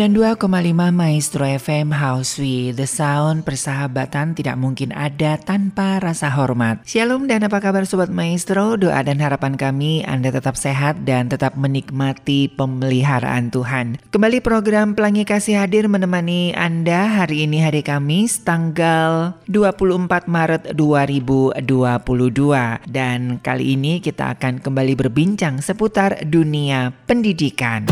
92,5 Maestro FM House with The Sound persahabatan tidak mungkin ada tanpa rasa hormat. Shalom dan apa kabar Sobat Maestro? Doa dan harapan kami Anda tetap sehat dan tetap menikmati pemeliharaan Tuhan. Kembali program Pelangi Kasih hadir menemani Anda hari ini hari Kamis tanggal 24 Maret 2022. Dan kali ini kita akan kembali berbincang seputar dunia pendidikan.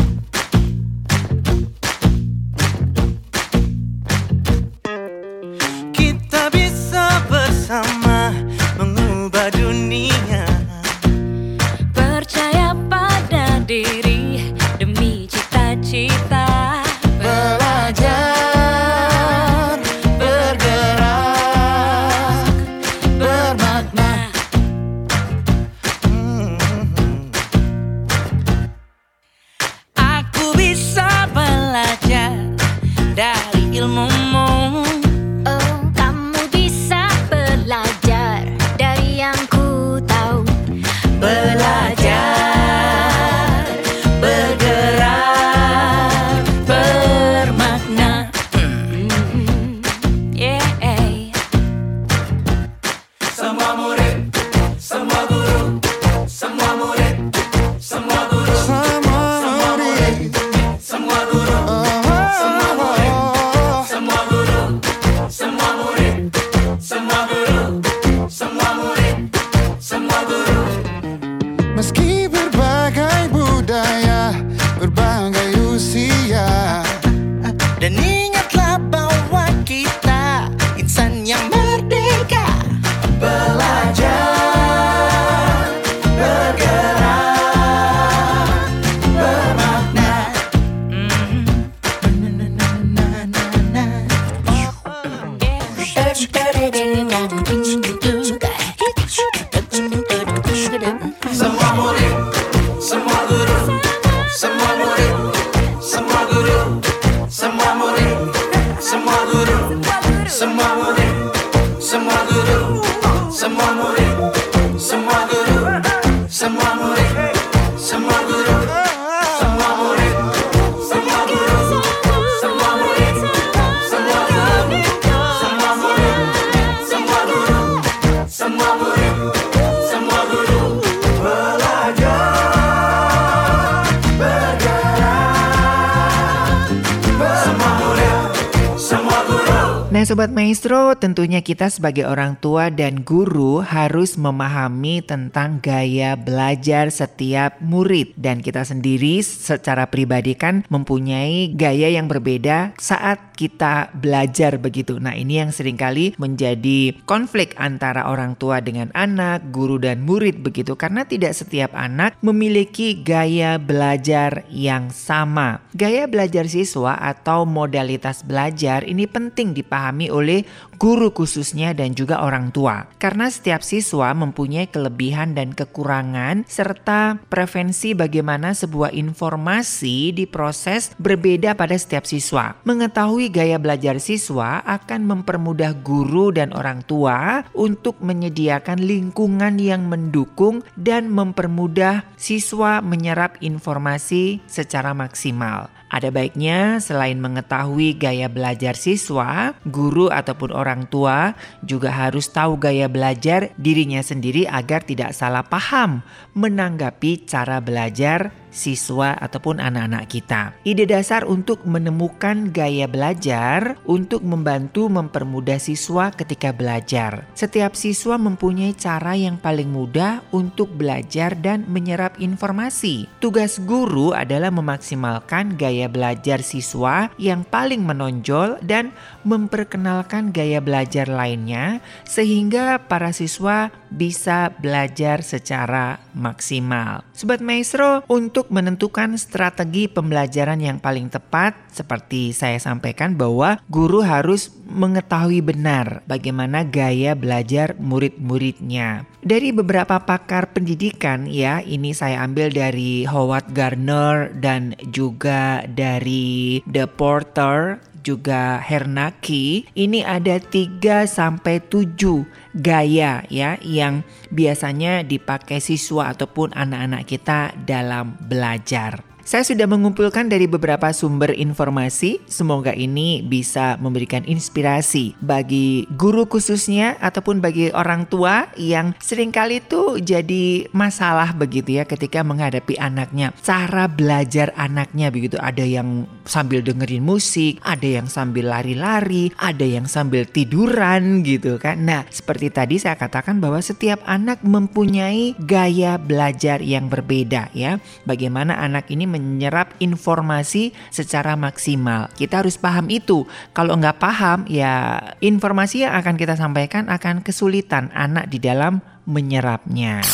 Sobat Maestro tentunya kita sebagai orang tua dan guru harus memahami tentang gaya belajar setiap murid. Dan kita sendiri secara pribadi kan mempunyai gaya yang berbeda saat kita belajar begitu. Nah ini yang sering kali menjadi konflik antara orang tua dengan anak, guru dan murid begitu. Karena tidak setiap anak memiliki gaya belajar yang sama. Gaya belajar siswa atau modalitas belajar ini penting dipahami dipahami oleh guru khususnya dan juga orang tua. Karena setiap siswa mempunyai kelebihan dan kekurangan serta prevensi bagaimana sebuah informasi diproses berbeda pada setiap siswa. Mengetahui gaya belajar siswa akan mempermudah guru dan orang tua untuk menyediakan lingkungan yang mendukung dan mempermudah siswa menyerap informasi secara maksimal. Ada baiknya selain mengetahui gaya belajar siswa, guru ataupun orang tua juga harus tahu gaya belajar dirinya sendiri agar tidak salah paham menanggapi cara belajar siswa ataupun anak-anak kita. Ide dasar untuk menemukan gaya belajar untuk membantu mempermudah siswa ketika belajar. Setiap siswa mempunyai cara yang paling mudah untuk belajar dan menyerap informasi. Tugas guru adalah memaksimalkan gaya belajar siswa yang paling menonjol dan memperkenalkan gaya belajar lainnya sehingga para siswa bisa belajar secara maksimal. Sobat Maestro, untuk menentukan strategi pembelajaran yang paling tepat, seperti saya sampaikan bahwa guru harus mengetahui benar bagaimana gaya belajar murid-muridnya. Dari beberapa pakar pendidikan ya, ini saya ambil dari Howard Gardner dan juga dari The Porter juga Hernaki, ini ada 3 sampai 7 gaya ya yang biasanya dipakai siswa ataupun anak-anak kita dalam belajar. Saya sudah mengumpulkan dari beberapa sumber informasi. Semoga ini bisa memberikan inspirasi bagi guru khususnya ataupun bagi orang tua yang sering kali itu jadi masalah begitu ya ketika menghadapi anaknya. Cara belajar anaknya begitu ada yang sambil dengerin musik, ada yang sambil lari-lari, ada yang sambil tiduran gitu kan. Nah, seperti tadi saya katakan bahwa setiap anak mempunyai gaya belajar yang berbeda ya. Bagaimana anak ini menyerap informasi secara maksimal. Kita harus paham itu. Kalau nggak paham, ya informasi yang akan kita sampaikan akan kesulitan anak di dalam menyerapnya.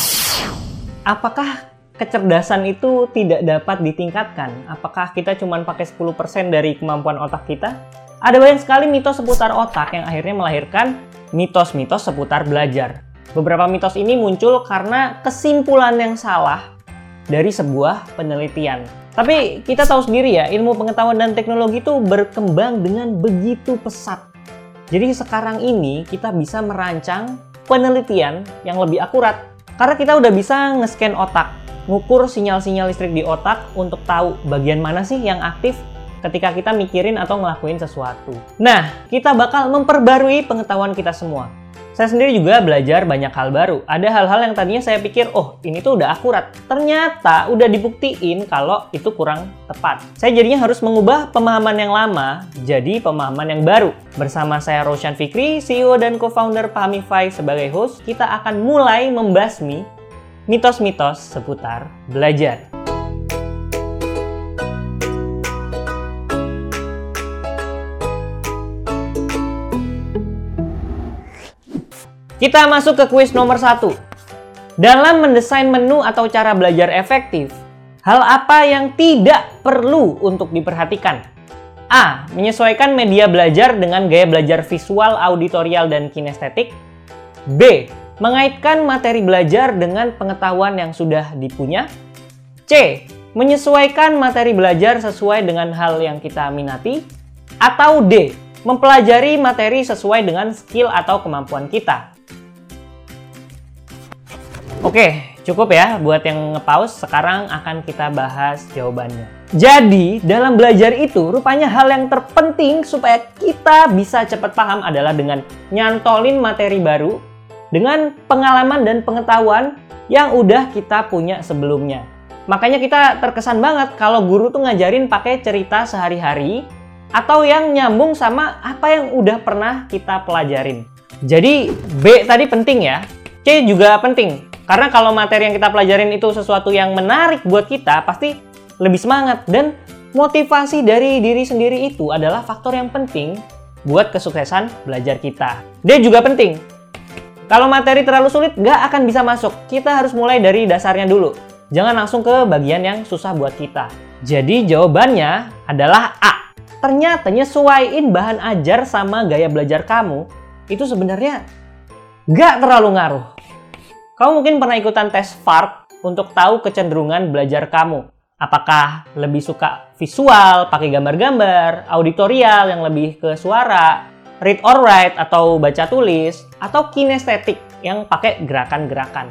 Apakah kecerdasan itu tidak dapat ditingkatkan? Apakah kita cuma pakai 10% dari kemampuan otak kita? Ada banyak sekali mitos seputar otak yang akhirnya melahirkan mitos-mitos seputar belajar. Beberapa mitos ini muncul karena kesimpulan yang salah dari sebuah penelitian. Tapi kita tahu sendiri ya, ilmu pengetahuan dan teknologi itu berkembang dengan begitu pesat. Jadi sekarang ini kita bisa merancang penelitian yang lebih akurat. Karena kita udah bisa nge-scan otak, ngukur sinyal-sinyal listrik di otak untuk tahu bagian mana sih yang aktif ketika kita mikirin atau ngelakuin sesuatu. Nah, kita bakal memperbarui pengetahuan kita semua. Saya sendiri juga belajar banyak hal baru. Ada hal-hal yang tadinya saya pikir, oh ini tuh udah akurat. Ternyata udah dibuktiin kalau itu kurang tepat. Saya jadinya harus mengubah pemahaman yang lama jadi pemahaman yang baru. Bersama saya Roshan Fikri, CEO dan co-founder Pahamify sebagai host, kita akan mulai membasmi mitos-mitos seputar belajar. Kita masuk ke kuis nomor satu. Dalam mendesain menu atau cara belajar efektif, hal apa yang tidak perlu untuk diperhatikan? A. Menyesuaikan media belajar dengan gaya belajar visual, auditorial, dan kinestetik. B. Mengaitkan materi belajar dengan pengetahuan yang sudah dipunya. C. Menyesuaikan materi belajar sesuai dengan hal yang kita minati. Atau D. Mempelajari materi sesuai dengan skill atau kemampuan kita. Oke, cukup ya buat yang nge-pause. Sekarang akan kita bahas jawabannya. Jadi, dalam belajar itu rupanya hal yang terpenting supaya kita bisa cepat paham adalah dengan nyantolin materi baru dengan pengalaman dan pengetahuan yang udah kita punya sebelumnya. Makanya kita terkesan banget kalau guru tuh ngajarin pakai cerita sehari-hari atau yang nyambung sama apa yang udah pernah kita pelajarin. Jadi B tadi penting ya, C juga penting. Karena kalau materi yang kita pelajarin itu sesuatu yang menarik buat kita, pasti lebih semangat. Dan motivasi dari diri sendiri itu adalah faktor yang penting buat kesuksesan belajar kita. Dia juga penting. Kalau materi terlalu sulit, nggak akan bisa masuk. Kita harus mulai dari dasarnya dulu. Jangan langsung ke bagian yang susah buat kita. Jadi jawabannya adalah A. Ternyata nyesuaiin bahan ajar sama gaya belajar kamu, itu sebenarnya nggak terlalu ngaruh. Kamu mungkin pernah ikutan tes FARP untuk tahu kecenderungan belajar kamu. Apakah lebih suka visual, pakai gambar-gambar, auditorial yang lebih ke suara, read or write atau baca tulis, atau kinestetik yang pakai gerakan-gerakan.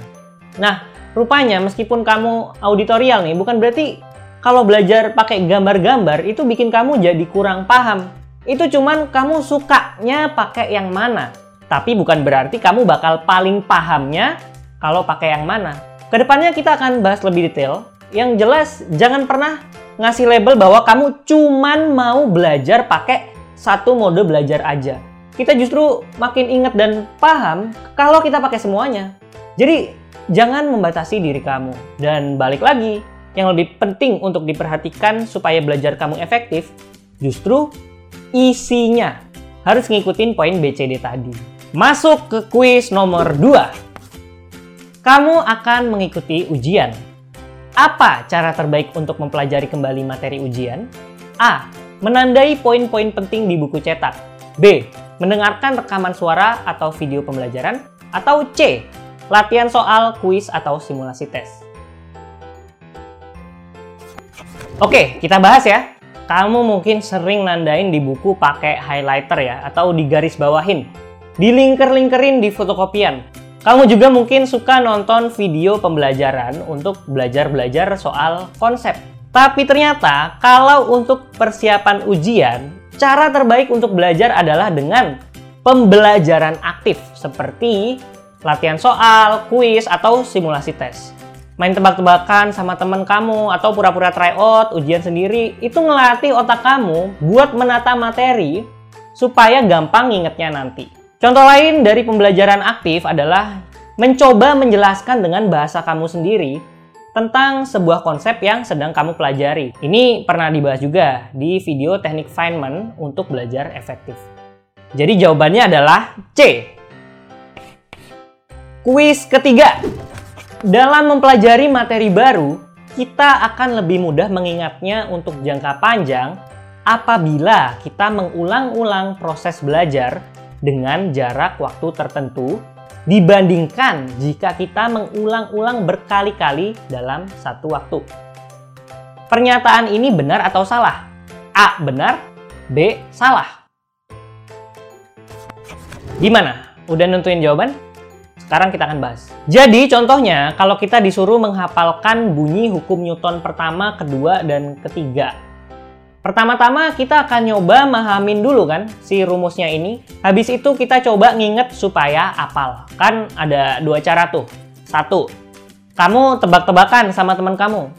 Nah, rupanya meskipun kamu auditorial nih, bukan berarti kalau belajar pakai gambar-gambar itu bikin kamu jadi kurang paham. Itu cuman kamu sukanya pakai yang mana. Tapi bukan berarti kamu bakal paling pahamnya kalau pakai yang mana. Ke depannya kita akan bahas lebih detail. Yang jelas jangan pernah ngasih label bahwa kamu cuman mau belajar pakai satu mode belajar aja. Kita justru makin ingat dan paham kalau kita pakai semuanya. Jadi jangan membatasi diri kamu. Dan balik lagi, yang lebih penting untuk diperhatikan supaya belajar kamu efektif, justru isinya. Harus ngikutin poin BCD tadi. Masuk ke kuis nomor 2. Kamu akan mengikuti ujian. Apa cara terbaik untuk mempelajari kembali materi ujian? A. Menandai poin-poin penting di buku cetak. B. Mendengarkan rekaman suara atau video pembelajaran. Atau C. Latihan soal, kuis, atau simulasi tes. Oke, kita bahas ya. Kamu mungkin sering nandain di buku pakai highlighter ya, atau di garis bawahin. Dilingker-lingkerin di fotokopian. Kamu juga mungkin suka nonton video pembelajaran untuk belajar-belajar soal konsep. Tapi ternyata kalau untuk persiapan ujian, cara terbaik untuk belajar adalah dengan pembelajaran aktif seperti latihan soal, kuis, atau simulasi tes main tebak-tebakan sama teman kamu atau pura-pura try out ujian sendiri itu ngelatih otak kamu buat menata materi supaya gampang ngingetnya nanti. Contoh lain dari pembelajaran aktif adalah mencoba menjelaskan dengan bahasa kamu sendiri tentang sebuah konsep yang sedang kamu pelajari. Ini pernah dibahas juga di video teknik Feynman untuk belajar efektif. Jadi jawabannya adalah C. Kuis ketiga. Dalam mempelajari materi baru, kita akan lebih mudah mengingatnya untuk jangka panjang apabila kita mengulang-ulang proses belajar dengan jarak waktu tertentu dibandingkan jika kita mengulang-ulang berkali-kali dalam satu waktu. Pernyataan ini benar atau salah? A. Benar, B. Salah. Gimana? Udah nentuin jawaban? Sekarang kita akan bahas. Jadi contohnya kalau kita disuruh menghafalkan bunyi hukum Newton pertama, kedua, dan ketiga. Pertama-tama kita akan nyoba mahamin dulu kan si rumusnya ini. Habis itu kita coba nginget supaya apal. Kan ada dua cara tuh. Satu, kamu tebak-tebakan sama teman kamu.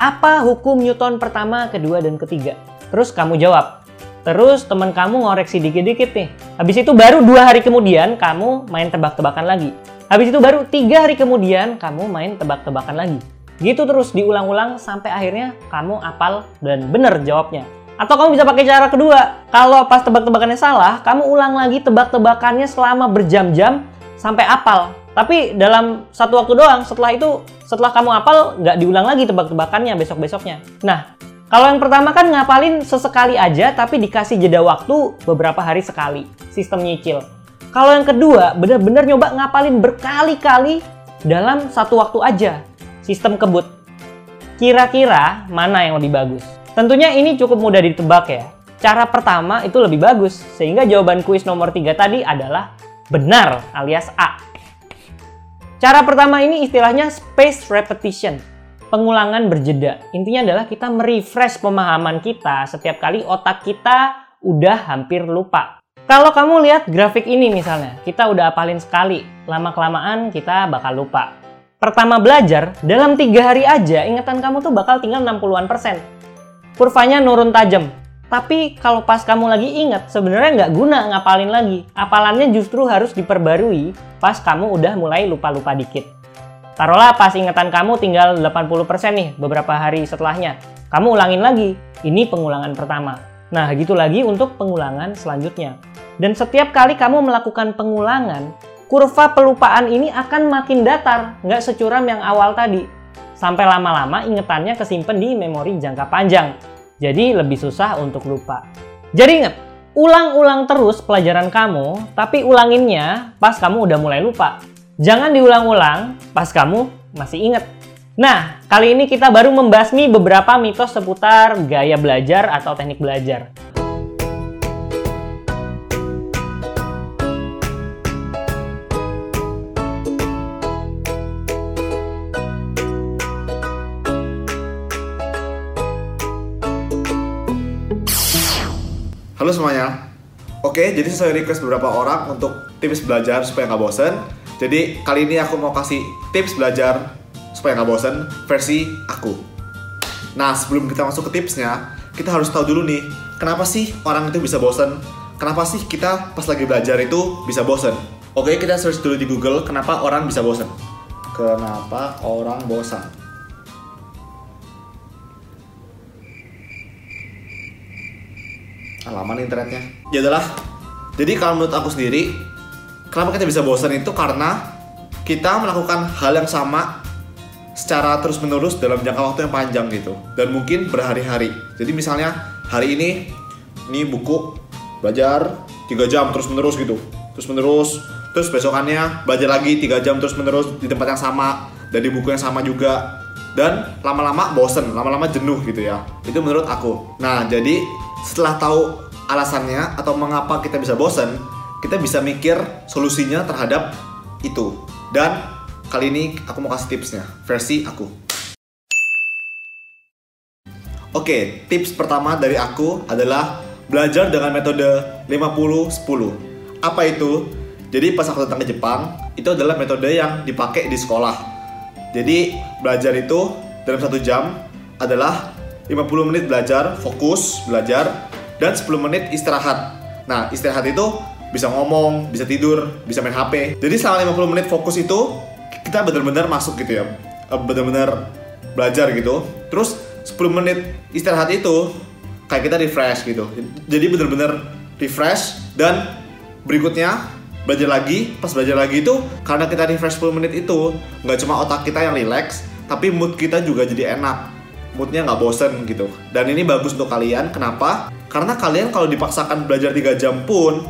Apa hukum Newton pertama, kedua, dan ketiga? Terus kamu jawab. Terus teman kamu ngoreksi dikit-dikit nih. Habis itu baru dua hari kemudian kamu main tebak-tebakan lagi. Habis itu baru tiga hari kemudian kamu main tebak-tebakan lagi. Gitu terus diulang-ulang sampai akhirnya kamu apal dan bener jawabnya. Atau kamu bisa pakai cara kedua. Kalau pas tebak-tebakannya salah, kamu ulang lagi tebak-tebakannya selama berjam-jam sampai apal. Tapi dalam satu waktu doang, setelah itu, setelah kamu apal, nggak diulang lagi tebak-tebakannya besok-besoknya. Nah, kalau yang pertama kan ngapalin sesekali aja tapi dikasih jeda waktu beberapa hari sekali. Sistem nyicil. Kalau yang kedua bener-bener nyoba ngapalin berkali-kali dalam satu waktu aja. Sistem kebut. Kira-kira mana yang lebih bagus? Tentunya ini cukup mudah ditebak ya. Cara pertama itu lebih bagus, sehingga jawaban kuis nomor 3 tadi adalah benar alias A. Cara pertama ini istilahnya space repetition pengulangan berjeda. Intinya adalah kita merefresh pemahaman kita setiap kali otak kita udah hampir lupa. Kalau kamu lihat grafik ini misalnya, kita udah apalin sekali, lama-kelamaan kita bakal lupa. Pertama belajar, dalam tiga hari aja ingatan kamu tuh bakal tinggal 60-an persen. Kurvanya nurun tajam. Tapi kalau pas kamu lagi ingat, sebenarnya nggak guna ngapalin lagi. Apalannya justru harus diperbarui pas kamu udah mulai lupa-lupa dikit. Taruhlah pas ingatan kamu tinggal 80% nih beberapa hari setelahnya. Kamu ulangin lagi. Ini pengulangan pertama. Nah, gitu lagi untuk pengulangan selanjutnya. Dan setiap kali kamu melakukan pengulangan, kurva pelupaan ini akan makin datar, nggak securam yang awal tadi. Sampai lama-lama ingetannya kesimpan di memori jangka panjang. Jadi lebih susah untuk lupa. Jadi ingat, ulang-ulang terus pelajaran kamu, tapi ulanginnya pas kamu udah mulai lupa. Jangan diulang-ulang pas kamu masih ingat. Nah, kali ini kita baru membasmi beberapa mitos seputar gaya belajar atau teknik belajar. Halo semuanya. Oke, jadi sesuai request beberapa orang untuk tips belajar supaya nggak bosen. Jadi kali ini aku mau kasih tips belajar supaya nggak bosen versi aku. Nah, sebelum kita masuk ke tipsnya, kita harus tahu dulu nih, kenapa sih orang itu bisa bosen? Kenapa sih kita pas lagi belajar itu bisa bosen? Oke, kita search dulu di Google, kenapa orang bisa bosen? Kenapa orang bosan? Alaman internetnya. Ya adalah. Jadi kalau menurut aku sendiri, kenapa kita bisa bosan itu karena kita melakukan hal yang sama secara terus menerus dalam jangka waktu yang panjang gitu. Dan mungkin berhari-hari. Jadi misalnya hari ini ini buku belajar 3 jam terus menerus gitu. Terus menerus terus besokannya belajar lagi 3 jam terus menerus di tempat yang sama dari buku yang sama juga. Dan lama-lama bosen lama-lama jenuh gitu ya. Itu menurut aku. Nah jadi setelah tahu alasannya atau mengapa kita bisa bosen kita bisa mikir solusinya terhadap itu dan Kali ini aku mau kasih tipsnya, versi aku. Oke, tips pertama dari aku adalah belajar dengan metode 50-10. Apa itu? Jadi pas aku datang ke Jepang, itu adalah metode yang dipakai di sekolah. Jadi belajar itu dalam satu jam adalah 50 menit belajar, fokus belajar, dan 10 menit istirahat. Nah, istirahat itu bisa ngomong, bisa tidur, bisa main HP. Jadi selama 50 menit fokus itu kita benar-benar masuk gitu ya. Eh, benar-benar belajar gitu. Terus 10 menit istirahat itu kayak kita refresh gitu. Jadi benar-benar refresh dan berikutnya belajar lagi. Pas belajar lagi itu karena kita refresh 10 menit itu nggak cuma otak kita yang relax tapi mood kita juga jadi enak moodnya nggak bosen gitu dan ini bagus untuk kalian kenapa karena kalian kalau dipaksakan belajar 3 jam pun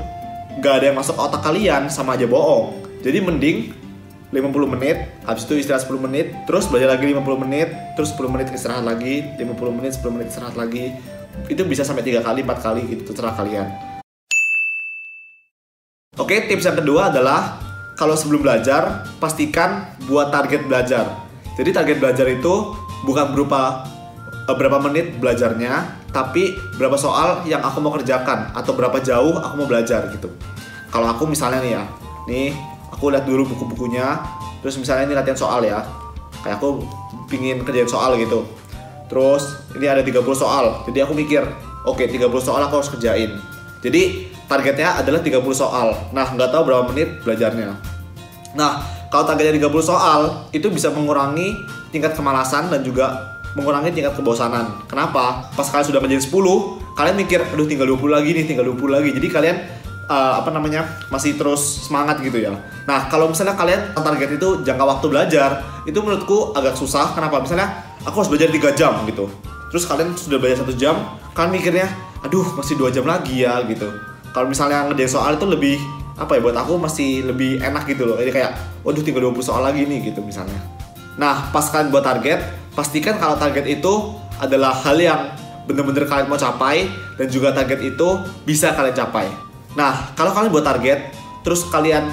nggak ada yang masuk otak kalian sama aja bohong jadi mending 50 menit, habis itu istirahat 10 menit, terus belajar lagi 50 menit, terus 10 menit istirahat lagi, 50 menit, 10 menit istirahat lagi. Itu bisa sampai 3 kali, 4 kali gitu, terserah kalian. Oke, tips yang kedua adalah kalau sebelum belajar, pastikan buat target belajar. Jadi target belajar itu bukan berupa berapa menit belajarnya, tapi berapa soal yang aku mau kerjakan atau berapa jauh aku mau belajar gitu. Kalau aku misalnya nih ya, nih aku lihat dulu buku-bukunya terus misalnya ini latihan soal ya kayak aku pingin kerjain soal gitu. Terus ini ada 30 soal jadi aku mikir oke okay, 30 soal aku harus kerjain. Jadi targetnya adalah 30 soal. Nah nggak tahu berapa menit belajarnya. Nah kalau targetnya 30 soal itu bisa mengurangi tingkat kemalasan dan juga mengurangi tingkat kebosanan kenapa pas kalian sudah menjadi 10 kalian mikir aduh tinggal 20 lagi nih tinggal 20 lagi jadi kalian uh, apa namanya masih terus semangat gitu ya. Nah kalau misalnya kalian target itu jangka waktu belajar itu menurutku agak susah. Kenapa? Misalnya aku harus belajar 3 jam gitu. Terus kalian sudah belajar satu jam, kalian mikirnya, aduh masih dua jam lagi ya gitu. Kalau misalnya ngerjain soal itu lebih apa ya buat aku masih lebih enak gitu loh. Jadi kayak, waduh tinggal 20 soal lagi nih gitu misalnya. Nah pas kalian buat target, pastikan kalau target itu adalah hal yang bener-bener kalian mau capai dan juga target itu bisa kalian capai. Nah, kalau kalian buat target, terus kalian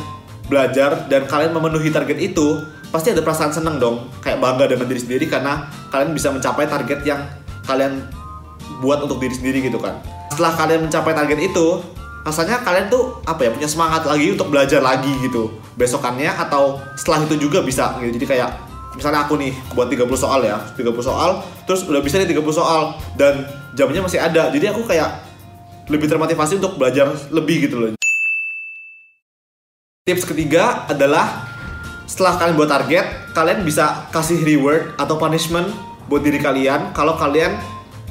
belajar dan kalian memenuhi target itu, pasti ada perasaan seneng dong, kayak bangga dengan diri sendiri karena kalian bisa mencapai target yang kalian buat untuk diri sendiri gitu kan. Setelah kalian mencapai target itu, rasanya kalian tuh apa ya punya semangat lagi untuk belajar lagi gitu besokannya atau setelah itu juga bisa gitu. Jadi kayak misalnya aku nih buat 30 soal ya, 30 soal, terus udah bisa nih 30 soal dan jamnya masih ada. Jadi aku kayak lebih termotivasi untuk belajar lebih gitu loh. Tips ketiga adalah setelah kalian buat target, kalian bisa kasih reward atau punishment buat diri kalian kalau kalian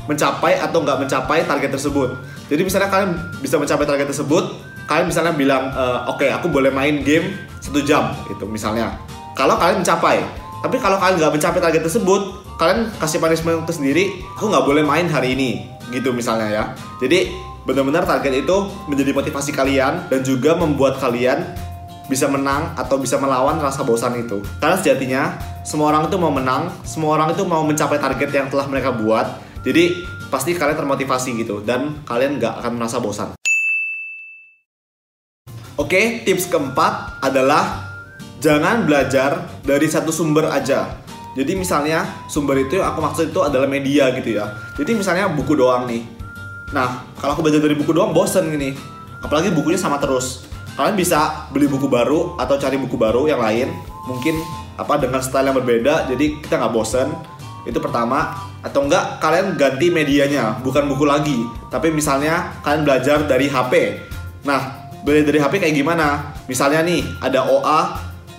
mencapai atau nggak mencapai target tersebut. Jadi misalnya kalian bisa mencapai target tersebut, kalian misalnya bilang, e, oke okay, aku boleh main game satu jam gitu misalnya. Kalau kalian mencapai, tapi kalau kalian nggak mencapai target tersebut, kalian kasih punishment untuk sendiri, aku nggak boleh main hari ini gitu misalnya ya. Jadi benar-benar target itu menjadi motivasi kalian dan juga membuat kalian bisa menang atau bisa melawan rasa bosan itu. Karena sejatinya semua orang itu mau menang, semua orang itu mau mencapai target yang telah mereka buat. Jadi pasti kalian termotivasi gitu dan kalian nggak akan merasa bosan. Oke, tips keempat adalah jangan belajar dari satu sumber aja. Jadi misalnya sumber itu yang aku maksud itu adalah media gitu ya. Jadi misalnya buku doang nih Nah, kalau aku belajar dari buku doang bosen gini. Apalagi bukunya sama terus. Kalian bisa beli buku baru atau cari buku baru yang lain. Mungkin apa dengan style yang berbeda, jadi kita nggak bosen. Itu pertama. Atau enggak kalian ganti medianya, bukan buku lagi. Tapi misalnya kalian belajar dari HP. Nah, belajar dari HP kayak gimana? Misalnya nih, ada OA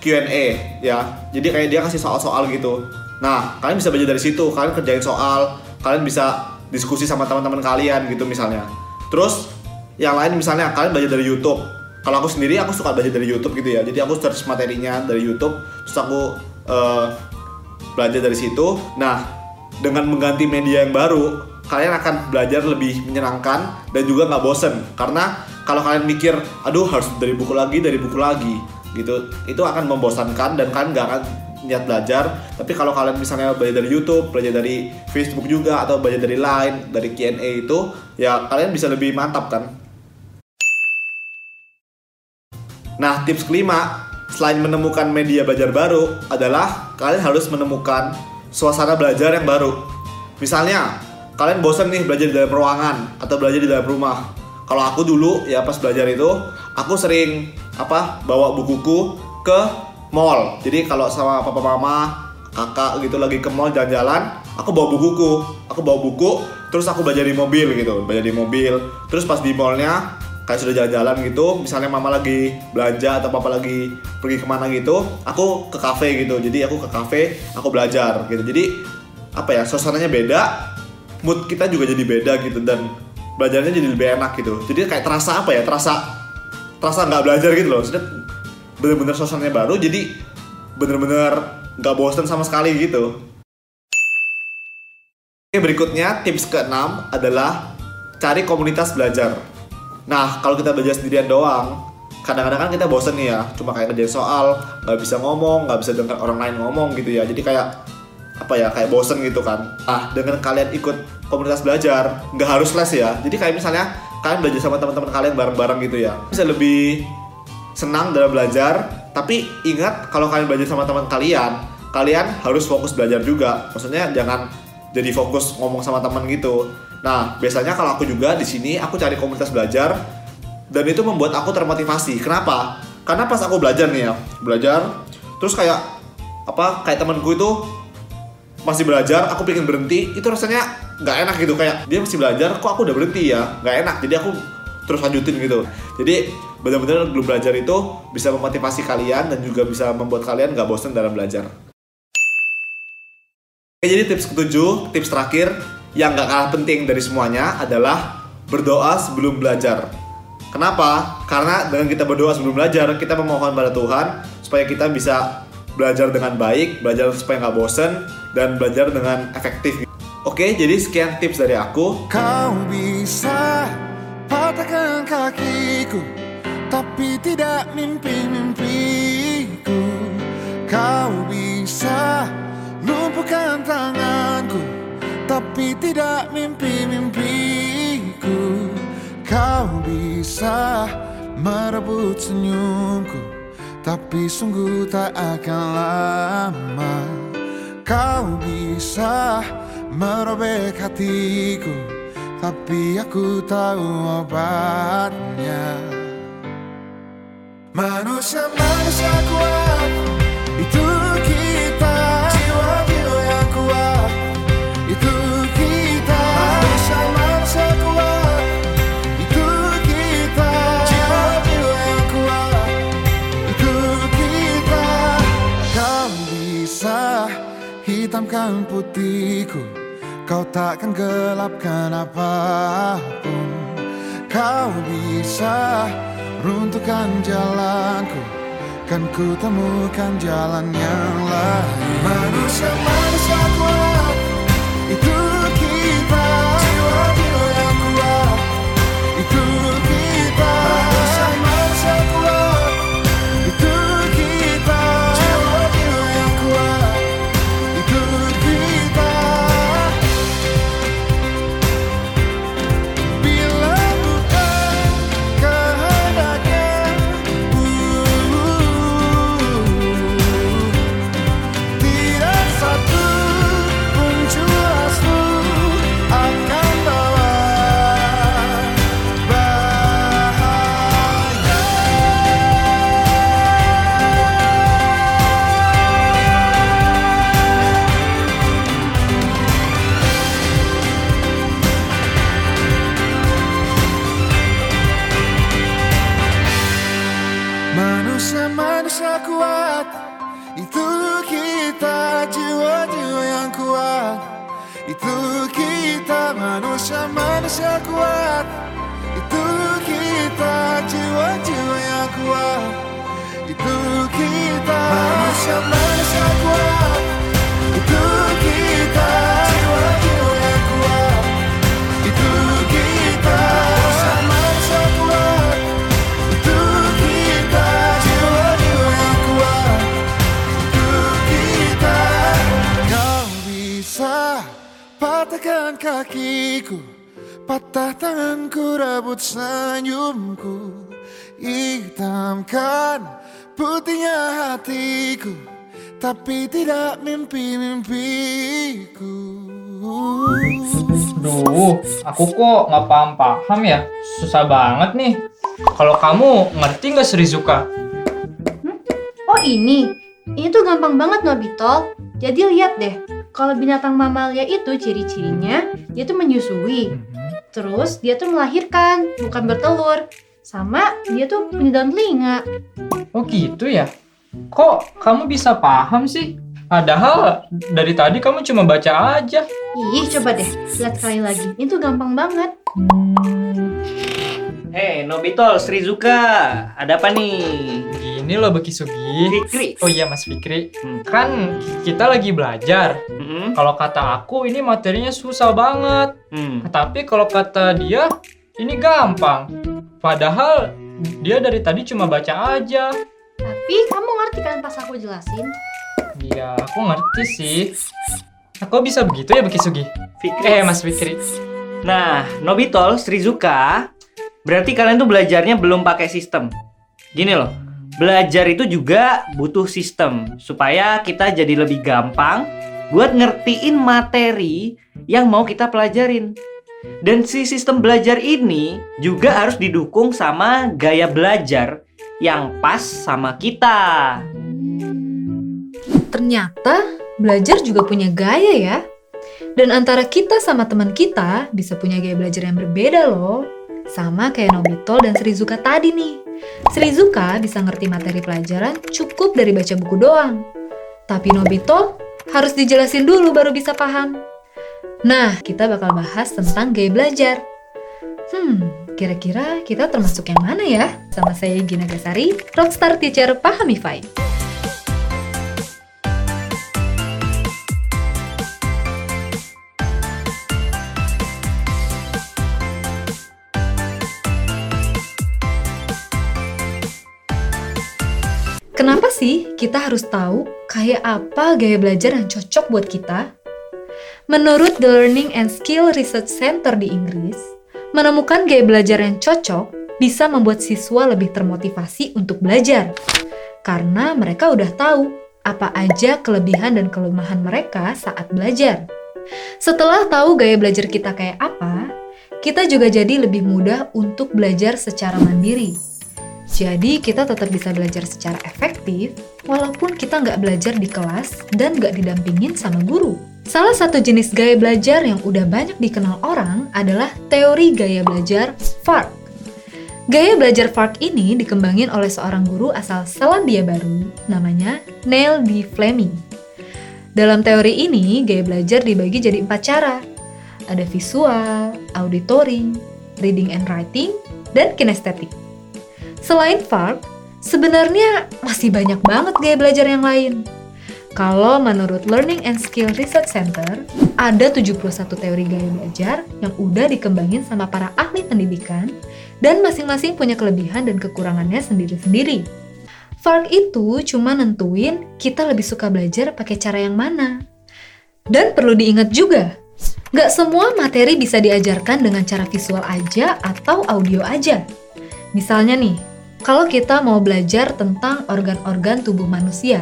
Q&A ya. Jadi kayak dia kasih soal-soal gitu. Nah, kalian bisa belajar dari situ. Kalian kerjain soal, kalian bisa diskusi sama teman-teman kalian gitu misalnya. Terus yang lain misalnya kalian belajar dari YouTube. Kalau aku sendiri aku suka belajar dari YouTube gitu ya. Jadi aku search materinya dari YouTube, terus aku eh, belajar dari situ. Nah, dengan mengganti media yang baru, kalian akan belajar lebih menyenangkan dan juga nggak bosen. Karena kalau kalian mikir, aduh harus dari buku lagi, dari buku lagi, gitu, itu akan membosankan dan kalian nggak akan niat belajar. Tapi kalau kalian misalnya belajar dari YouTube, belajar dari Facebook juga, atau belajar dari Line, dari Q&A itu, ya kalian bisa lebih mantap kan. Nah, tips kelima, selain menemukan media belajar baru, adalah kalian harus menemukan suasana belajar yang baru. Misalnya, kalian bosan nih belajar di dalam ruangan atau belajar di dalam rumah. Kalau aku dulu ya pas belajar itu, aku sering apa bawa bukuku ke mall. Jadi kalau sama papa mama, kakak gitu lagi ke mall jalan-jalan, aku bawa bukuku. Aku bawa buku, terus aku belajar di mobil gitu, belajar di mobil. Terus pas di mallnya kayak sudah jalan-jalan gitu, misalnya mama lagi belanja atau papa lagi pergi ke mana gitu, aku ke kafe gitu. Jadi aku ke kafe, aku belajar gitu. Jadi apa ya suasananya beda, mood kita juga jadi beda gitu dan belajarnya jadi lebih enak gitu. Jadi kayak terasa apa ya? Terasa terasa nggak belajar gitu loh. Maksudnya bener-bener suasananya baru, jadi bener-bener nggak bosan sama sekali gitu. Oke, berikutnya tips keenam adalah cari komunitas belajar. Nah, kalau kita belajar sendirian doang, kadang-kadang kan kita bosen nih ya, cuma kayak kerjain soal, nggak bisa ngomong, nggak bisa dengar orang lain ngomong gitu ya. Jadi kayak apa ya, kayak bosen gitu kan. Nah, dengan kalian ikut komunitas belajar, nggak harus les ya. Jadi kayak misalnya kalian belajar sama teman-teman kalian bareng-bareng gitu ya, bisa lebih senang dalam belajar. Tapi ingat kalau kalian belajar sama teman kalian, kalian harus fokus belajar juga. Maksudnya jangan jadi fokus ngomong sama teman gitu. Nah, biasanya kalau aku juga di sini aku cari komunitas belajar dan itu membuat aku termotivasi. Kenapa? Karena pas aku belajar nih ya, belajar terus kayak apa kayak temanku itu masih belajar, aku pengen berhenti, itu rasanya nggak enak gitu kayak dia masih belajar, kok aku udah berhenti ya, nggak enak. Jadi aku terus lanjutin gitu. Jadi benar-benar belum belajar itu bisa memotivasi kalian dan juga bisa membuat kalian nggak bosan dalam belajar. Oke, jadi tips ketujuh, tips terakhir yang gak kalah penting dari semuanya adalah berdoa sebelum belajar. Kenapa? Karena dengan kita berdoa sebelum belajar, kita memohon pada Tuhan supaya kita bisa belajar dengan baik, belajar supaya nggak bosen, dan belajar dengan efektif. Oke, jadi sekian tips dari aku. Kau bisa patahkan kakiku Tapi tidak mimpi-mimpiku Kau bisa lumpuhkan tanganku Tapi tidak mimpi-mimpiku Kau bisa merebut senyumku Tapi sungguh tak akan lama Kau bisa merobek hatiku. Tapi aku tahu obatnya. Manusia-manusia kuat hitamkan putihku Kau takkan gelapkan apa pun. Kau bisa runtuhkan jalanku Kan ku temukan jalan yang lain. Manusia-manusia kuat kuat. Itu kita jiwa-jiwa yang kuat. Itu kita manusia-manusia kuat. Itu kita jiwa-jiwa yang kuat. Itu kita manusia-manusia kuat. Itu patahkan kakiku Patah tanganku, rebut senyumku Hitamkan putihnya hatiku Tapi tidak mimpi-mimpiku Duh, aku kok nggak paham-paham ya. Susah banget nih. Kalau kamu ngerti nggak Srizuka? Oh ini, ini tuh gampang banget Nobito. Jadi lihat deh, kalau binatang mamalia itu ciri-cirinya dia tuh menyusui, terus dia tuh melahirkan, bukan bertelur, sama dia tuh punya daun telinga. Oh gitu ya? Kok kamu bisa paham sih? Padahal dari tadi kamu cuma baca aja. Ih, coba deh, lihat sekali lagi. Ini tuh gampang banget. Hei, Nobito, Srizuka, ada apa nih? Gini loh Bekisugi. Fikri. Oh iya Mas Fikri, Hmm. kan kita lagi belajar. Mm-mm. Kalau kata aku ini materinya susah banget. Hmm. Tapi kalau kata dia ini gampang. Padahal dia dari tadi cuma baca aja. Tapi kamu ngerti kan pas aku jelasin? Iya, aku ngerti sih. Aku bisa begitu ya Bekisugi? Fikri. Eh Mas Fikri. Nah, Nobito, Srizuka, berarti kalian tuh belajarnya belum pakai sistem. Gini loh, belajar itu juga butuh sistem supaya kita jadi lebih gampang buat ngertiin materi yang mau kita pelajarin. Dan si sistem belajar ini juga harus didukung sama gaya belajar yang pas sama kita. Ternyata belajar juga punya gaya ya. Dan antara kita sama teman kita bisa punya gaya belajar yang berbeda loh. Sama kayak Nobito dan Srizuka tadi nih. Srizuka bisa ngerti materi pelajaran cukup dari baca buku doang. Tapi Nobito harus dijelasin dulu baru bisa paham. Nah, kita bakal bahas tentang gaya belajar. Hmm, kira-kira kita termasuk yang mana ya? Sama saya Gina Gasari, Rockstar Teacher Pahamify. Kenapa sih kita harus tahu kayak apa gaya belajar yang cocok buat kita? Menurut The Learning and Skill Research Center di Inggris, menemukan gaya belajar yang cocok bisa membuat siswa lebih termotivasi untuk belajar. Karena mereka udah tahu apa aja kelebihan dan kelemahan mereka saat belajar. Setelah tahu gaya belajar kita kayak apa, kita juga jadi lebih mudah untuk belajar secara mandiri. Jadi kita tetap bisa belajar secara efektif walaupun kita nggak belajar di kelas dan nggak didampingin sama guru. Salah satu jenis gaya belajar yang udah banyak dikenal orang adalah teori gaya belajar FARC. Gaya belajar FARC ini dikembangin oleh seorang guru asal Selandia Baru, namanya Neil D. Fleming. Dalam teori ini, gaya belajar dibagi jadi empat cara. Ada visual, auditory, reading and writing, dan kinestetik. Selain FARC, sebenarnya masih banyak banget gaya belajar yang lain. Kalau menurut Learning and Skill Research Center, ada 71 teori gaya belajar yang udah dikembangin sama para ahli pendidikan dan masing-masing punya kelebihan dan kekurangannya sendiri-sendiri. FARC itu cuma nentuin kita lebih suka belajar pakai cara yang mana. Dan perlu diingat juga, nggak semua materi bisa diajarkan dengan cara visual aja atau audio aja. Misalnya nih, kalau kita mau belajar tentang organ-organ tubuh manusia,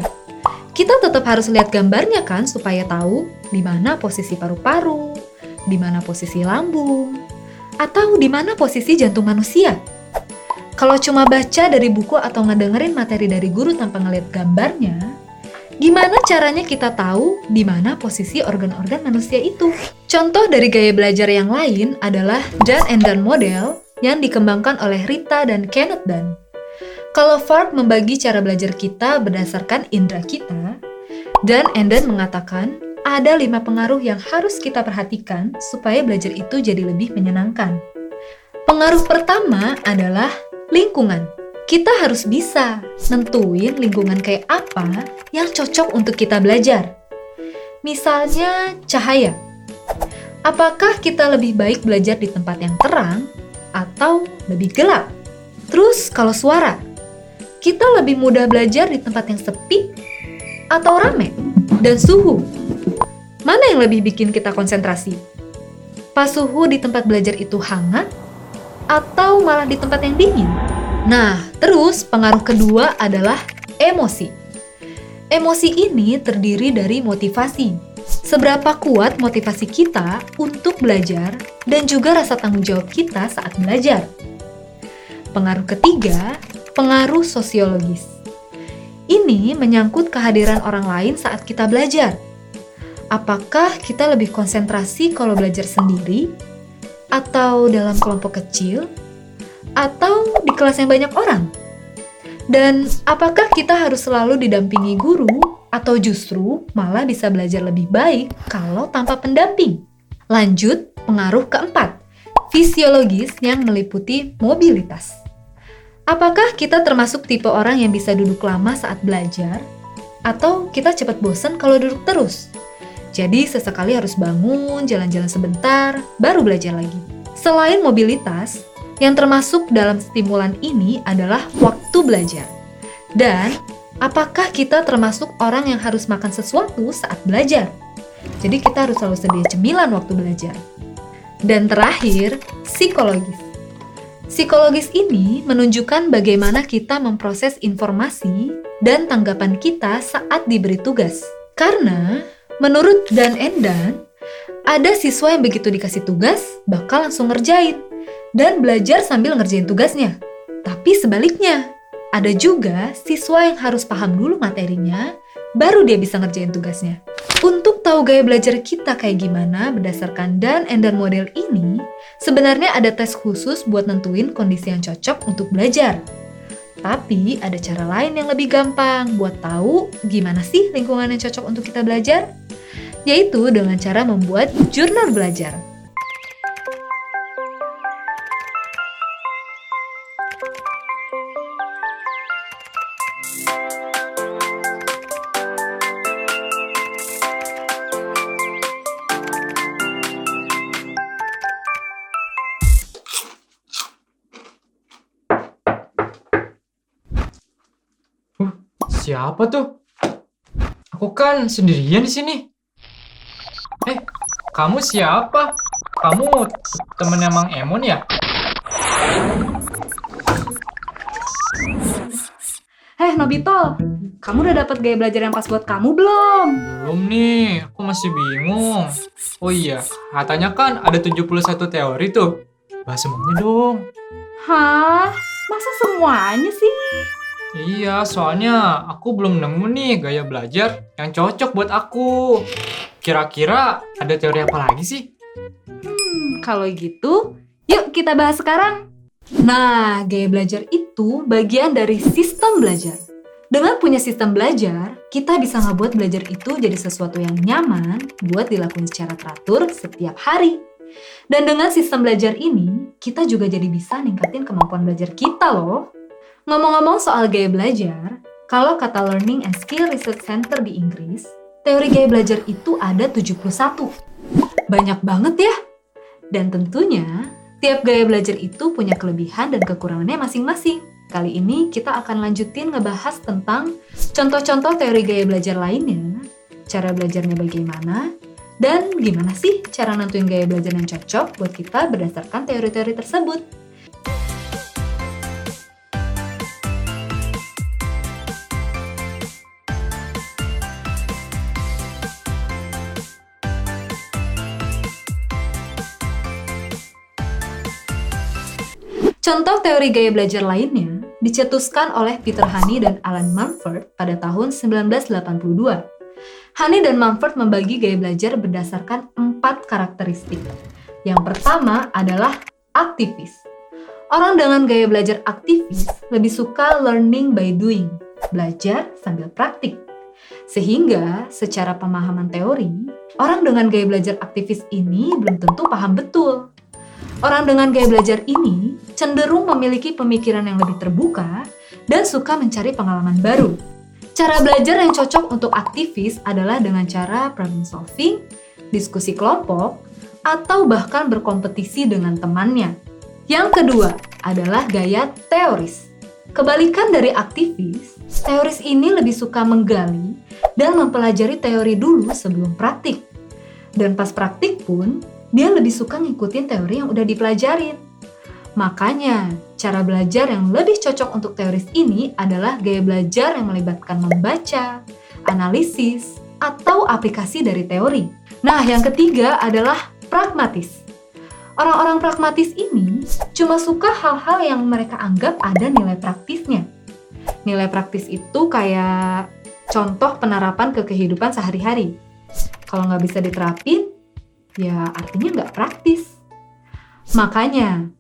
kita tetap harus lihat gambarnya kan supaya tahu di mana posisi paru-paru, di mana posisi lambung, atau di mana posisi jantung manusia. Kalau cuma baca dari buku atau ngedengerin materi dari guru tanpa ngeliat gambarnya, gimana caranya kita tahu di mana posisi organ-organ manusia itu? Contoh dari gaya belajar yang lain adalah Done and Done model yang dikembangkan oleh Rita dan Kenneth Dunn. Kalau Fark membagi cara belajar kita berdasarkan indera kita, dan Enden mengatakan ada lima pengaruh yang harus kita perhatikan supaya belajar itu jadi lebih menyenangkan. Pengaruh pertama adalah lingkungan. Kita harus bisa nentuin lingkungan kayak apa yang cocok untuk kita belajar. Misalnya cahaya. Apakah kita lebih baik belajar di tempat yang terang atau lebih gelap? Terus kalau suara, kita lebih mudah belajar di tempat yang sepi atau rame? Dan suhu, mana yang lebih bikin kita konsentrasi? Pas suhu di tempat belajar itu hangat atau malah di tempat yang dingin? Nah, terus pengaruh kedua adalah emosi. Emosi ini terdiri dari motivasi. Seberapa kuat motivasi kita untuk belajar dan juga rasa tanggung jawab kita saat belajar. Pengaruh ketiga, pengaruh sosiologis. Ini menyangkut kehadiran orang lain saat kita belajar. Apakah kita lebih konsentrasi kalau belajar sendiri, atau dalam kelompok kecil, atau di kelas yang banyak orang? Dan apakah kita harus selalu didampingi guru, atau justru malah bisa belajar lebih baik kalau tanpa pendamping? Lanjut, pengaruh keempat, fisiologis yang meliputi mobilitas. Apakah kita termasuk tipe orang yang bisa duduk lama saat belajar? Atau kita cepat bosan kalau duduk terus? Jadi sesekali harus bangun, jalan-jalan sebentar, baru belajar lagi. Selain mobilitas, yang termasuk dalam stimulan ini adalah waktu belajar. Dan apakah kita termasuk orang yang harus makan sesuatu saat belajar? Jadi kita harus selalu sedia cemilan waktu belajar. Dan terakhir, psikologis. Psikologis ini menunjukkan bagaimana kita memproses informasi dan tanggapan kita saat diberi tugas. Karena menurut Dan Endan, ada siswa yang begitu dikasih tugas bakal langsung ngerjain dan belajar sambil ngerjain tugasnya. Tapi sebaliknya, ada juga siswa yang harus paham dulu materinya, baru dia bisa ngerjain tugasnya. Untuk tahu gaya belajar kita kayak gimana berdasarkan Dan Endan model ini, sebenarnya ada tes khusus buat nentuin kondisi yang cocok untuk belajar. Tapi ada cara lain yang lebih gampang buat tahu gimana sih lingkungan yang cocok untuk kita belajar, yaitu dengan cara membuat jurnal belajar. Siapa tuh? Aku kan sendirian di sini. Eh, kamu siapa? Kamu temennya Mang Emon ya? Eh Nobito, kamu udah dapat gaya belajar yang pas buat kamu belum? Belum nih, aku masih bingung. Oh iya, katanya kan ada 71 teori tuh. Bahas semuanya dong. Hah? Masa semuanya sih? Iya, soalnya aku belum nemu nih gaya belajar yang cocok buat aku. Kira-kira ada teori apa lagi sih? Hmm, kalau gitu, yuk kita bahas sekarang. Nah, gaya belajar itu bagian dari sistem belajar. Dengan punya sistem belajar, kita bisa ngebuat belajar itu jadi sesuatu yang nyaman buat dilakukan secara teratur setiap hari. Dan dengan sistem belajar ini, kita juga jadi bisa ningkatin kemampuan belajar kita loh. Ngomong-ngomong soal gaya belajar, kalau kata Learning and Skill Research Center di Inggris, teori gaya belajar itu ada 71. Banyak banget ya. Dan tentunya, tiap gaya belajar itu punya kelebihan dan kekurangannya masing-masing. Kali ini kita akan lanjutin ngebahas tentang contoh-contoh teori gaya belajar lainnya, cara belajarnya bagaimana, dan gimana sih cara nentuin gaya belajar yang cocok buat kita berdasarkan teori-teori tersebut. Contoh teori gaya belajar lainnya dicetuskan oleh Peter Honey dan Alan Mumford pada tahun 1982. Honey dan Mumford membagi gaya belajar berdasarkan empat karakteristik. Yang pertama adalah aktivis. Orang dengan gaya belajar aktivis lebih suka learning by doing, belajar sambil praktik. Sehingga secara pemahaman teori, orang dengan gaya belajar aktivis ini belum tentu paham betul. Orang dengan gaya belajar ini cenderung memiliki pemikiran yang lebih terbuka dan suka mencari pengalaman baru. Cara belajar yang cocok untuk aktivis adalah dengan cara problem solving, diskusi kelompok, atau bahkan berkompetisi dengan temannya. Yang kedua adalah gaya teoris. Kebalikan dari aktivis, teoris ini lebih suka menggali dan mempelajari teori dulu sebelum praktik. Dan pas praktik pun, dia lebih suka ngikutin teori yang udah dipelajarin. Makanya, cara belajar yang lebih cocok untuk teoris ini adalah gaya belajar yang melibatkan membaca, analisis, atau aplikasi dari teori. Nah, yang ketiga adalah pragmatis. Orang-orang pragmatis ini cuma suka hal-hal yang mereka anggap ada nilai praktisnya. Nilai praktis itu kayak contoh penerapan ke kehidupan sehari-hari. Kalau nggak bisa diterapin, ya artinya nggak praktis. Makanya,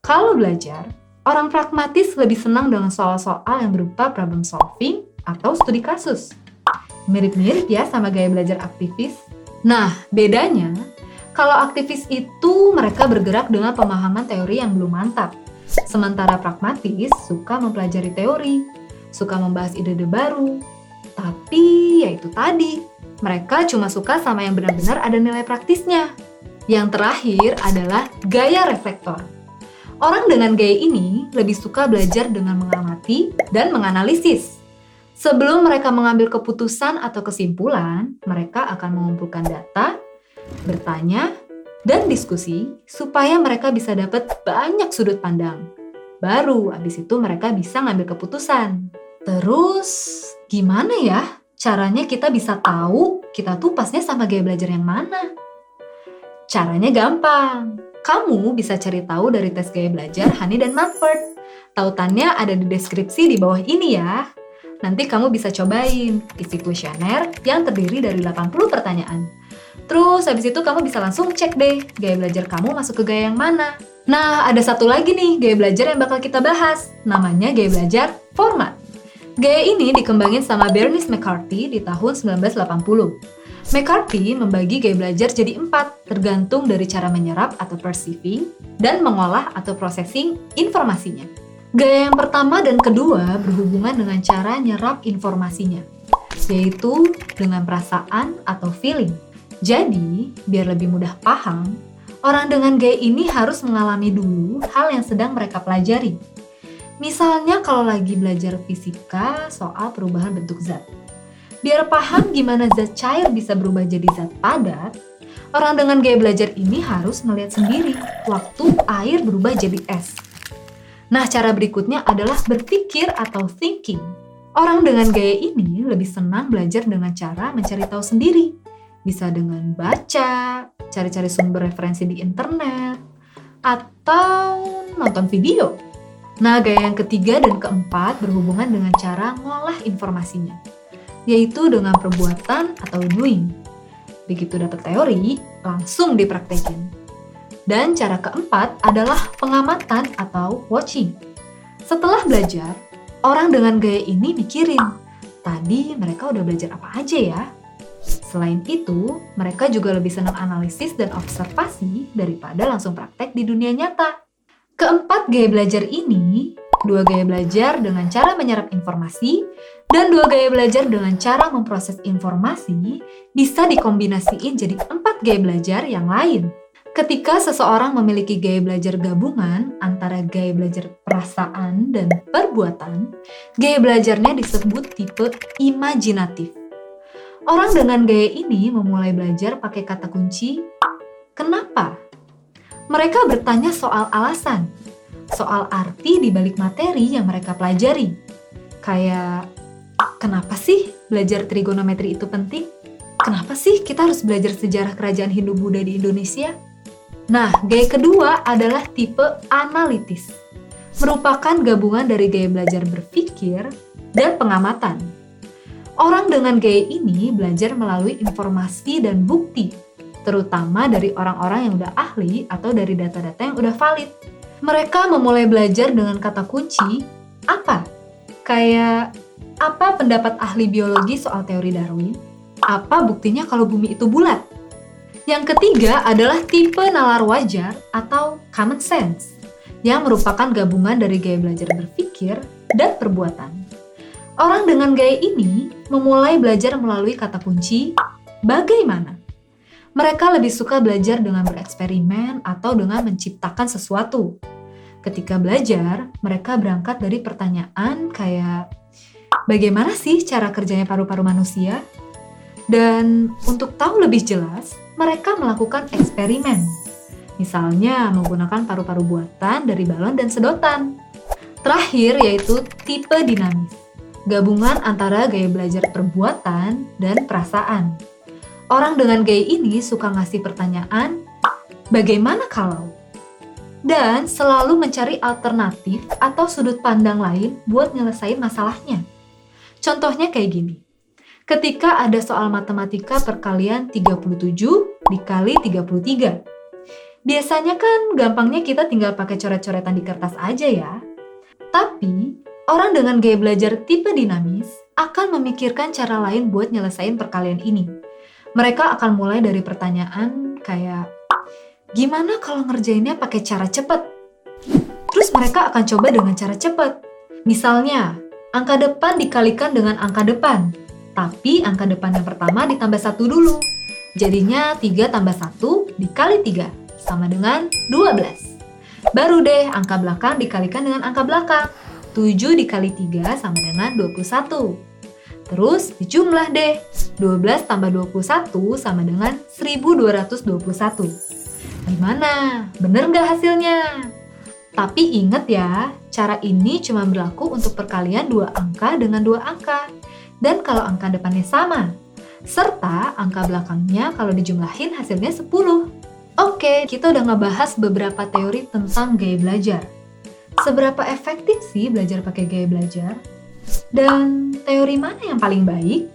kalau belajar, orang pragmatis lebih senang dengan soal-soal yang berupa problem solving atau studi kasus. Mirip-mirip ya sama gaya belajar aktivis. Nah, bedanya, kalau aktivis itu mereka bergerak dengan pemahaman teori yang belum mantap. Sementara pragmatis suka mempelajari teori, suka membahas ide-ide baru. Tapi ya itu tadi, mereka cuma suka sama yang benar-benar ada nilai praktisnya. Yang terakhir adalah gaya reflektor. Orang dengan gaya ini lebih suka belajar dengan mengamati dan menganalisis. Sebelum mereka mengambil keputusan atau kesimpulan, mereka akan mengumpulkan data, bertanya, dan diskusi supaya mereka bisa dapat banyak sudut pandang. Baru abis itu mereka bisa ngambil keputusan. Terus, gimana ya caranya kita bisa tahu kita tuh pasnya sama gaya belajar yang mana? Caranya gampang. Kamu bisa cari tahu dari tes gaya belajar Hani dan Manford. Tautannya ada di deskripsi di bawah ini ya. Nanti kamu bisa cobain isi kuesioner yang terdiri dari 80 pertanyaan. Terus habis itu kamu bisa langsung cek deh gaya belajar kamu masuk ke gaya yang mana. Nah, ada satu lagi nih gaya belajar yang bakal kita bahas. Namanya gaya belajar format. Gaya ini dikembangin sama Bernice McCarthy di tahun 1980. McCarthy membagi gaya belajar jadi empat, tergantung dari cara menyerap atau perceiving, dan mengolah atau processing informasinya. Gaya yang pertama dan kedua berhubungan dengan cara nyerap informasinya, yaitu dengan perasaan atau feeling. Jadi, biar lebih mudah paham, orang dengan gaya ini harus mengalami dulu hal yang sedang mereka pelajari. Misalnya kalau lagi belajar fisika soal perubahan bentuk zat. Biar paham gimana zat cair bisa berubah jadi zat padat, orang dengan gaya belajar ini harus melihat sendiri waktu air berubah jadi es. Nah, cara berikutnya adalah berpikir atau thinking. Orang dengan gaya ini lebih senang belajar dengan cara mencari tahu sendiri. Bisa dengan baca, cari-cari sumber referensi di internet, atau nonton video. Nah, gaya yang ketiga dan keempat berhubungan dengan cara ngolah informasinya yaitu dengan perbuatan atau doing. Begitu dapat teori, langsung dipraktekin. Dan cara keempat adalah pengamatan atau watching. Setelah belajar, orang dengan gaya ini mikirin, tadi mereka udah belajar apa aja ya? Selain itu, mereka juga lebih senang analisis dan observasi daripada langsung praktek di dunia nyata. Keempat gaya belajar ini dua gaya belajar dengan cara menyerap informasi, dan dua gaya belajar dengan cara memproses informasi bisa dikombinasiin jadi empat gaya belajar yang lain. Ketika seseorang memiliki gaya belajar gabungan antara gaya belajar perasaan dan perbuatan, gaya belajarnya disebut tipe imajinatif. Orang dengan gaya ini memulai belajar pakai kata kunci "kenapa". Mereka bertanya soal alasan, soal arti di balik materi yang mereka pelajari. Kayak, kenapa sih belajar trigonometri itu penting? Kenapa sih kita harus belajar sejarah kerajaan Hindu-Buddha di Indonesia? Nah, gaya kedua adalah tipe analitis. Merupakan gabungan dari gaya belajar berpikir dan pengamatan. Orang dengan gaya ini belajar melalui informasi dan bukti, terutama dari orang-orang yang udah ahli atau dari data-data yang udah valid. Mereka memulai belajar dengan kata kunci apa? Kayak apa pendapat ahli biologi soal teori Darwin? Apa buktinya kalau bumi itu bulat? Yang ketiga adalah tipe nalar wajar atau common sense, yang merupakan gabungan dari gaya belajar berpikir dan perbuatan. Orang dengan gaya ini memulai belajar melalui kata kunci bagaimana. Mereka lebih suka belajar dengan bereksperimen atau dengan menciptakan sesuatu. Ketika belajar, mereka berangkat dari pertanyaan kayak bagaimana sih cara kerjanya paru-paru manusia? Dan untuk tahu lebih jelas, mereka melakukan eksperimen. Misalnya menggunakan paru-paru buatan dari balon dan sedotan. Terakhir yaitu tipe dinamis. Gabungan antara gaya belajar perbuatan dan perasaan. Orang dengan gaya ini suka ngasih pertanyaan, bagaimana kalau? Dan selalu mencari alternatif atau sudut pandang lain buat nyelesain masalahnya. Contohnya kayak gini ketika ada soal matematika perkalian 37 dikali 33. Biasanya kan gampangnya kita tinggal pakai coret-coretan di kertas aja ya. Tapi, orang dengan gaya belajar tipe dinamis akan memikirkan cara lain buat nyelesain perkalian ini. Mereka akan mulai dari pertanyaan kayak, gimana kalau ngerjainnya pakai cara cepet? Terus mereka akan coba dengan cara cepet. Misalnya, angka depan dikalikan dengan angka depan tapi angka depan yang pertama ditambah satu dulu. Jadinya 3 tambah 1 dikali 3 sama dengan 12. Baru deh angka belakang dikalikan dengan angka belakang. 7 dikali 3 sama dengan 21. Terus dijumlah deh. 12 tambah 21 sama dengan 1221. Gimana? Bener nggak hasilnya? Tapi ingat ya, cara ini cuma berlaku untuk perkalian dua angka dengan dua angka dan kalau angka depannya sama. Serta angka belakangnya kalau dijumlahin hasilnya 10. Oke, kita udah ngebahas beberapa teori tentang gaya belajar. Seberapa efektif sih belajar pakai gaya belajar? Dan teori mana yang paling baik?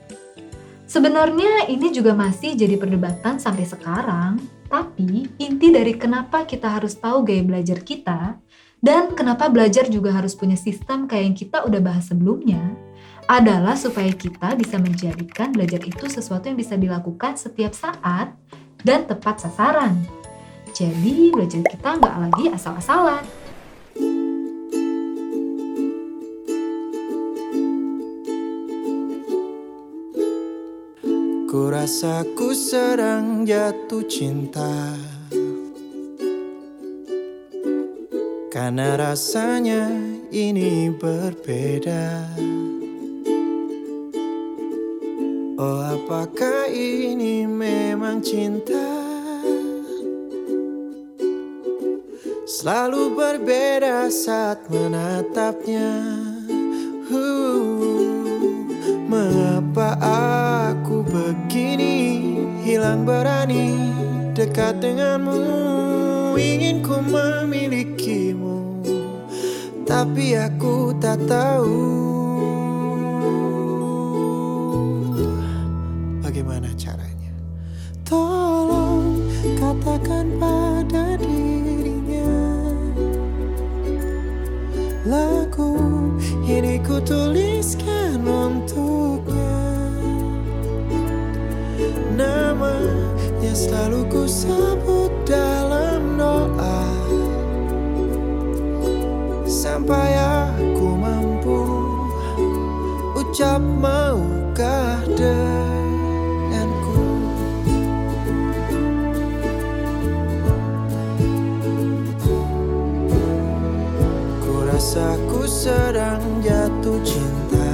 Sebenarnya ini juga masih jadi perdebatan sampai sekarang, tapi inti dari kenapa kita harus tahu gaya belajar kita dan kenapa belajar juga harus punya sistem kayak yang kita udah bahas sebelumnya, adalah supaya kita bisa menjadikan belajar itu sesuatu yang bisa dilakukan setiap saat dan tepat sasaran. Jadi belajar kita nggak lagi asal-asalan. Ku rasa ku sedang jatuh cinta. Karena rasanya ini berbeda. Oh apakah ini memang cinta? Selalu berbeda saat menatapnya. Uh, Hilang berani dekat denganmu Ingin ku memilikimu. Tapi aku tak tahu. Bagaimana caranya? Tolong katakan pada dirinya. Lagu ini ku tuliskan untuknya selalu ku sebut dalam doa. Sampai aku mampu ucap maukah denganku? Ku rasa ku sedang jatuh cinta.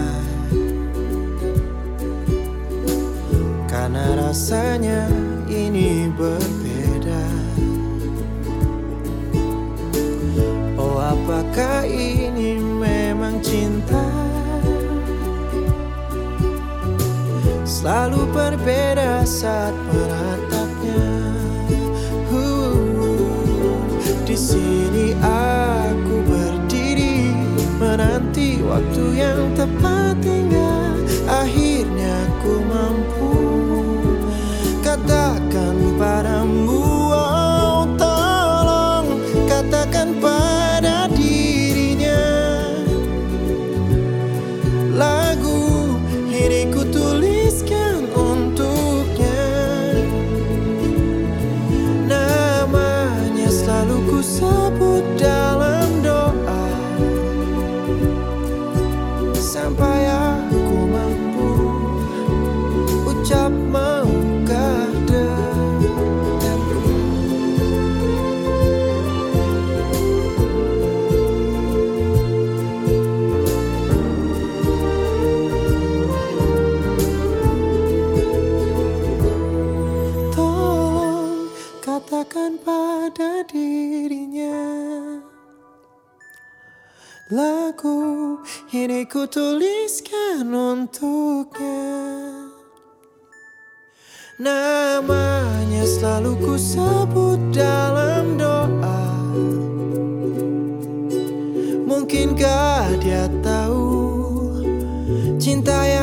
Karena rasanya berbeda. Oh apakah ini memang cinta? Selalu berbeda saat menatapnya uh, Di sini aku berdiri Menanti waktu yang tepat Lagu ini ku tuliskan untuknya. Namanya selalu ku sebut dalam doa. Mungkinkah dia tahu Cinta yang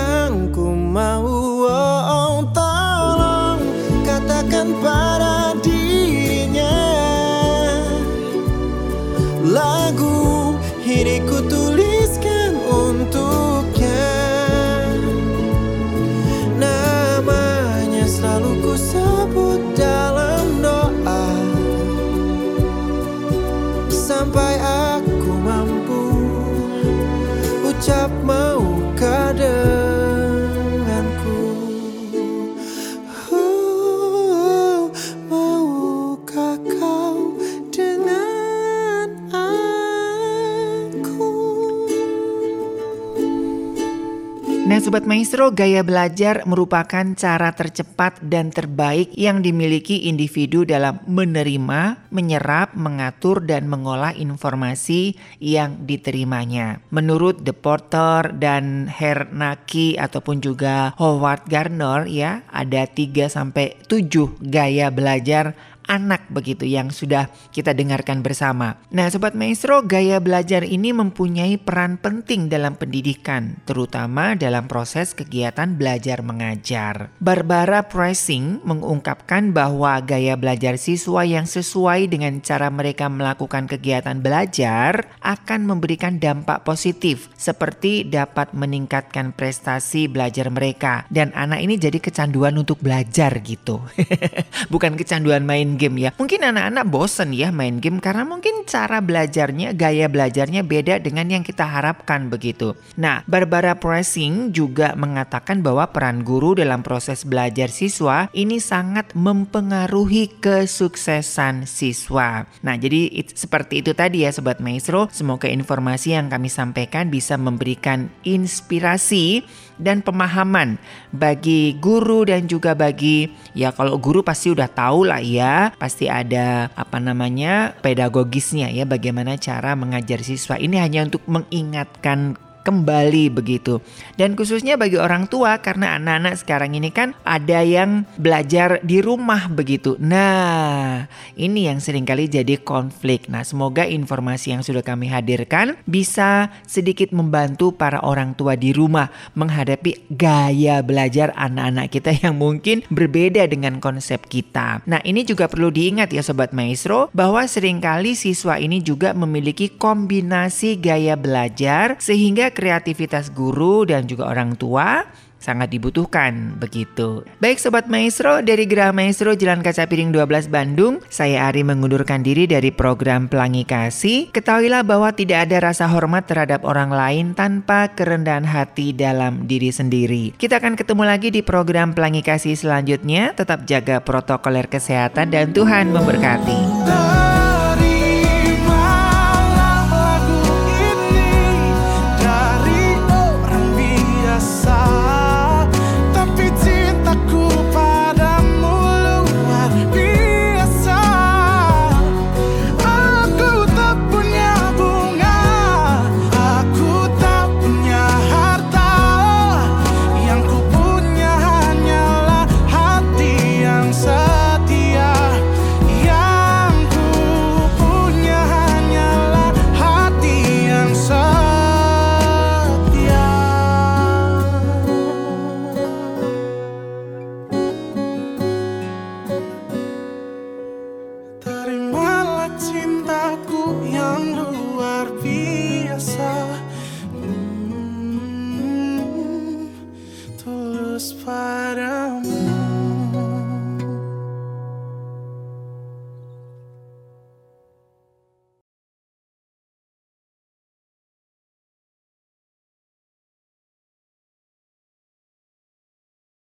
Sobat Maestro, gaya belajar merupakan cara tercepat dan terbaik yang dimiliki individu dalam menerima, menyerap, mengatur, dan mengolah informasi yang diterimanya. Menurut The Porter dan Hernaki ataupun juga Howard Gardner ya, ada 3 sampai 7 gaya belajar anak begitu yang sudah kita dengarkan bersama. Nah, sobat maestro, gaya belajar ini mempunyai peran penting dalam pendidikan, terutama dalam proses kegiatan belajar mengajar. Barbara Pricing mengungkapkan bahwa gaya belajar siswa yang sesuai dengan cara mereka melakukan kegiatan belajar akan memberikan dampak positif seperti dapat meningkatkan prestasi belajar mereka dan anak ini jadi kecanduan untuk belajar gitu. Bukan kecanduan main game ya. Mungkin anak-anak bosen ya main game karena mungkin cara belajarnya, gaya belajarnya beda dengan yang kita harapkan begitu. Nah, Barbara Pressing juga mengatakan bahwa peran guru dalam proses belajar siswa ini sangat mempengaruhi kesuksesan siswa. Nah, jadi it- seperti itu tadi ya Sobat Maestro. Semoga informasi yang kami sampaikan bisa memberikan inspirasi dan pemahaman bagi guru dan juga bagi ya kalau guru pasti udah tahu lah ya pasti ada apa namanya pedagogisnya ya bagaimana cara mengajar siswa. Ini hanya untuk mengingatkan kembali begitu. Dan khususnya bagi orang tua karena anak-anak sekarang ini kan ada yang belajar di rumah begitu. Nah, ini yang sering kali jadi konflik. Nah, semoga informasi yang sudah kami hadirkan bisa sedikit membantu para orang tua di rumah menghadapi gaya belajar anak-anak kita yang mungkin berbeda dengan konsep kita. Nah, ini juga perlu diingat ya sobat maestro bahwa sering kali siswa ini juga memiliki kombinasi gaya belajar sehingga kreativitas guru dan juga orang tua sangat dibutuhkan begitu. Baik sobat maestro dari Geraha Maestro Jalan Kaca Piring 12 Bandung, saya Ari mengundurkan diri dari program Pelangi Kasih. Ketahuilah bahwa tidak ada rasa hormat terhadap orang lain tanpa kerendahan hati dalam diri sendiri. Kita akan ketemu lagi di program Pelangi Kasih selanjutnya. Tetap jaga protokoler kesehatan dan Tuhan memberkati.